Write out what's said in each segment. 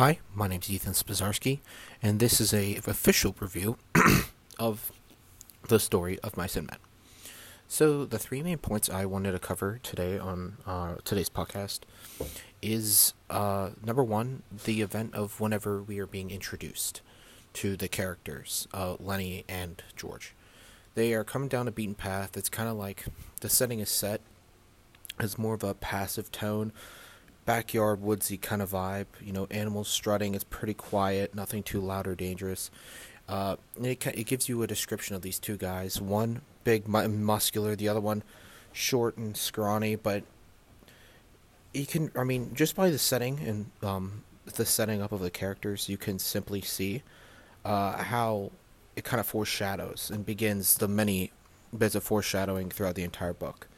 Hi, my name is Ethan Spazarski, and this is a official review of the story of Mice and Men. So, the three main points I wanted to cover today on uh, today's podcast is uh, number one, the event of whenever we are being introduced to the characters, uh, Lennie and George. They are coming down a beaten path. It's kind of like the setting is set as more of a passive tone backyard woodsy kind of vibe. You know, animals strutting. It's pretty quiet, nothing too loud or dangerous. Uh, it it gives you a description of these two guys. One big, muscular. The other one short and scrawny. But you can, I mean, just by the setting and um, the setting up of the characters, you can simply see uh, how it kind of foreshadows and begins the many bits of foreshadowing throughout the entire book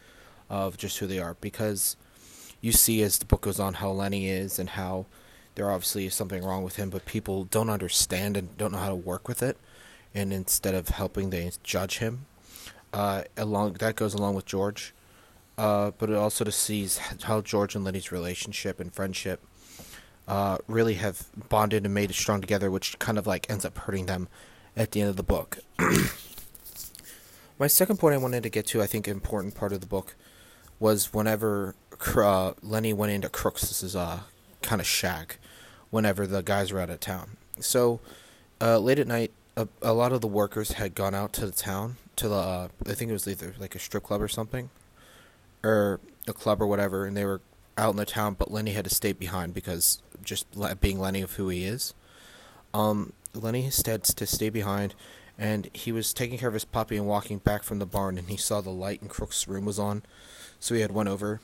of just who they are because you see as the book goes on how Lennie is and how there obviously is something wrong with him, but people don't understand and don't know how to work with it. And instead of helping, they judge him. Uh, along that goes along with George, uh, but it also to see how George and Lennie's relationship and friendship uh, really have bonded and made it strong together, which kind of like ends up hurting them at the end of the book. My second point I wanted to get to, I think, an important part of the book was whenever uh, Lennie went into Crooks's uh, kind of shack whenever the guys were out of town. So uh, late at night, a, a, lot of the workers had gone out to the town to the uh, I think it was either like a strip club or something, or a club or whatever, and they were out in the town. But Lennie had to stay behind because just being Lennie of who he is. Um, Lennie had to stay behind, and he was taking care of his puppy and walking back from the barn, and he saw the light in Crook's room was on, so he had went over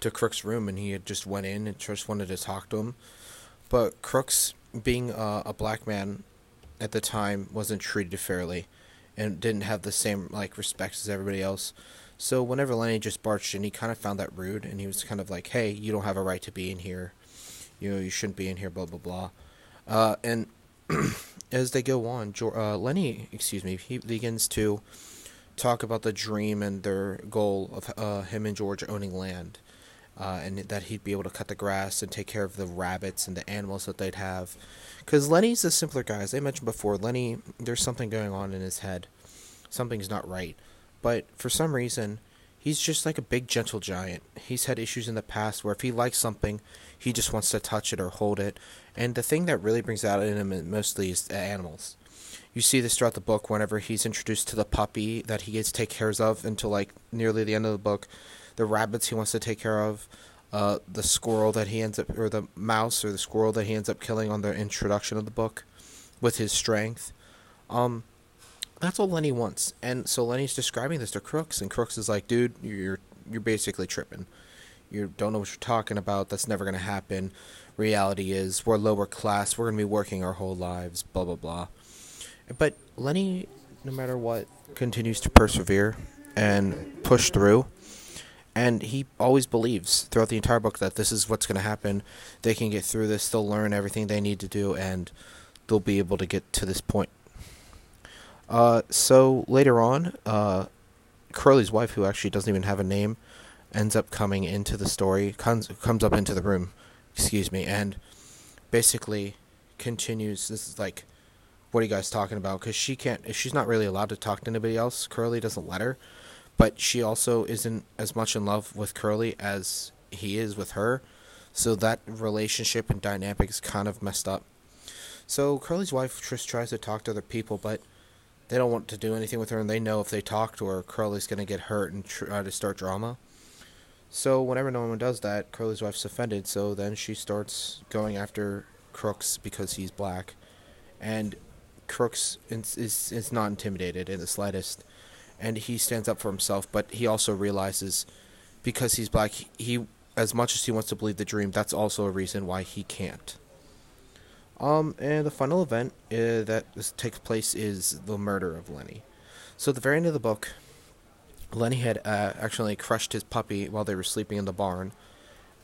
to Crook's room and he had just went in and just wanted to talk to him. But Crooks, being a, a black man at the time, wasn't treated fairly and didn't have the same like respect as everybody else. So whenever Lennie just barged in, he kind of found that rude, and he was kind of like, "Hey, you don't have a right to be in here. You know, you shouldn't be in here." Blah blah blah. Uh, and as they go on, uh, Lennie, excuse me, he begins to talk about the dream and their goal of uh, him and George owning land uh, and that he'd be able to cut the grass and take care of the rabbits and the animals that they'd have. Because Lennie's a simpler guy. As I mentioned before, Lennie, there's something going on in his head. Something's not right. But for some reason, he's just like a big, gentle giant. He's had issues in the past where if he likes something, he just wants to touch it or hold it. And the thing that really brings out in him mostly is animals. You see this throughout the book whenever he's introduced to the puppy that he gets to take care of until like nearly the end of the book the rabbits he wants to take care of, uh, the squirrel that he ends up, or the mouse or the squirrel that he ends up killing on the introduction of the book, with his strength. Um, that's all Lennie wants, and so Lennie's describing this to Crooks, and Crooks is like, "Dude, you're you're basically tripping. You don't know what you're talking about. That's never gonna happen. Reality is we're lower class. We're gonna be working our whole lives. Blah blah blah." But Lennie, no matter what, continues to persevere and push through and he always believes throughout the entire book that this is what's going to happen. They can get through this. They'll learn everything they need to do, and they'll be able to get to this point. Uh, so later on, uh, Curley's wife, who actually doesn't even have a name, ends up coming into the story. Comes comes up into the room, excuse me, and basically continues. This is like, what are you guys talking about? Because she can't. She's not really allowed to talk to anybody else. Curley doesn't let her but she also isn't as much in love with Curley as he is with her. So that relationship and dynamic is kind of messed up. So Curley's wife just tries to talk to other people, but they don't want to do anything with her, and they know if they talk to her, Curley's going to get hurt and try uh, to start drama. So whenever no one does that, Curley's wife's offended. So then she starts going after Crooks because he's black, and Crooks is is, is not intimidated in the slightest and he stands up for himself, but he also realizes because he's black, he as much as he wants to believe the dream, that's also a reason why he can't. Um, and the final event uh, that takes place is the murder of Lennie. So at the very end of the book, Lennie had uh, actually crushed his puppy while they were sleeping in the barn,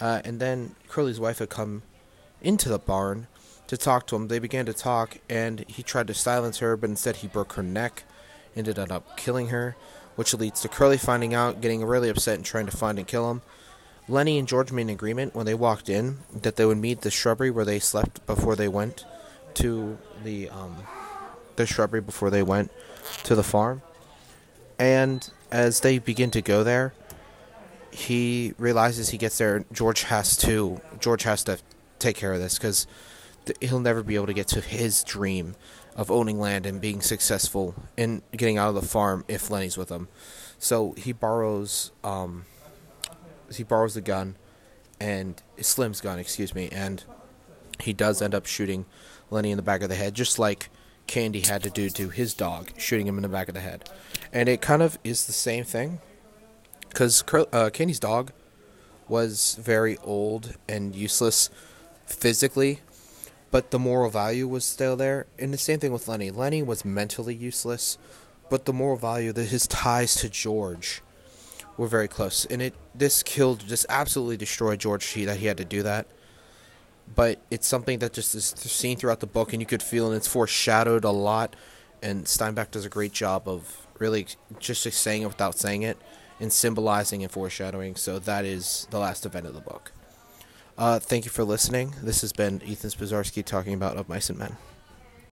uh, and then Curley's wife had come into the barn to talk to him. They began to talk, and he tried to silence her, but instead he broke her neck ended up killing her, which leads to Curley finding out, getting really upset, and trying to find and kill him. Lennie and George made an agreement when they walked in that they would meet the shrubbery where they slept before they went to the um, the shrubbery before they went to the farm. And as they begin to go there, he realizes he gets there. George has to George has to take care of this because th- he'll never be able to get to his dream of owning land and being successful in getting out of the farm if Lennie's with him. So he borrows um, he borrows the gun and Slim's gun, excuse me, and he does end up shooting Lennie in the back of the head, just like Candy had to do to his dog, shooting him in the back of the head. And it kind of is the same thing, because uh, Candy's dog was very old and useless physically, but the moral value was still there. And the same thing with Lennie. Lennie was mentally useless, but the moral value that his ties to George were very close. And it this killed, just absolutely destroyed George. That he had to do that but it's something that just is seen throughout the book, and you could feel, and it's foreshadowed a lot. And Steinbeck does a great job of really just saying it without saying it, and symbolizing and foreshadowing. So that is the last event of the book. Uh, thank you for listening. This has been Ethan Spazarski talking about Of Mice and Men.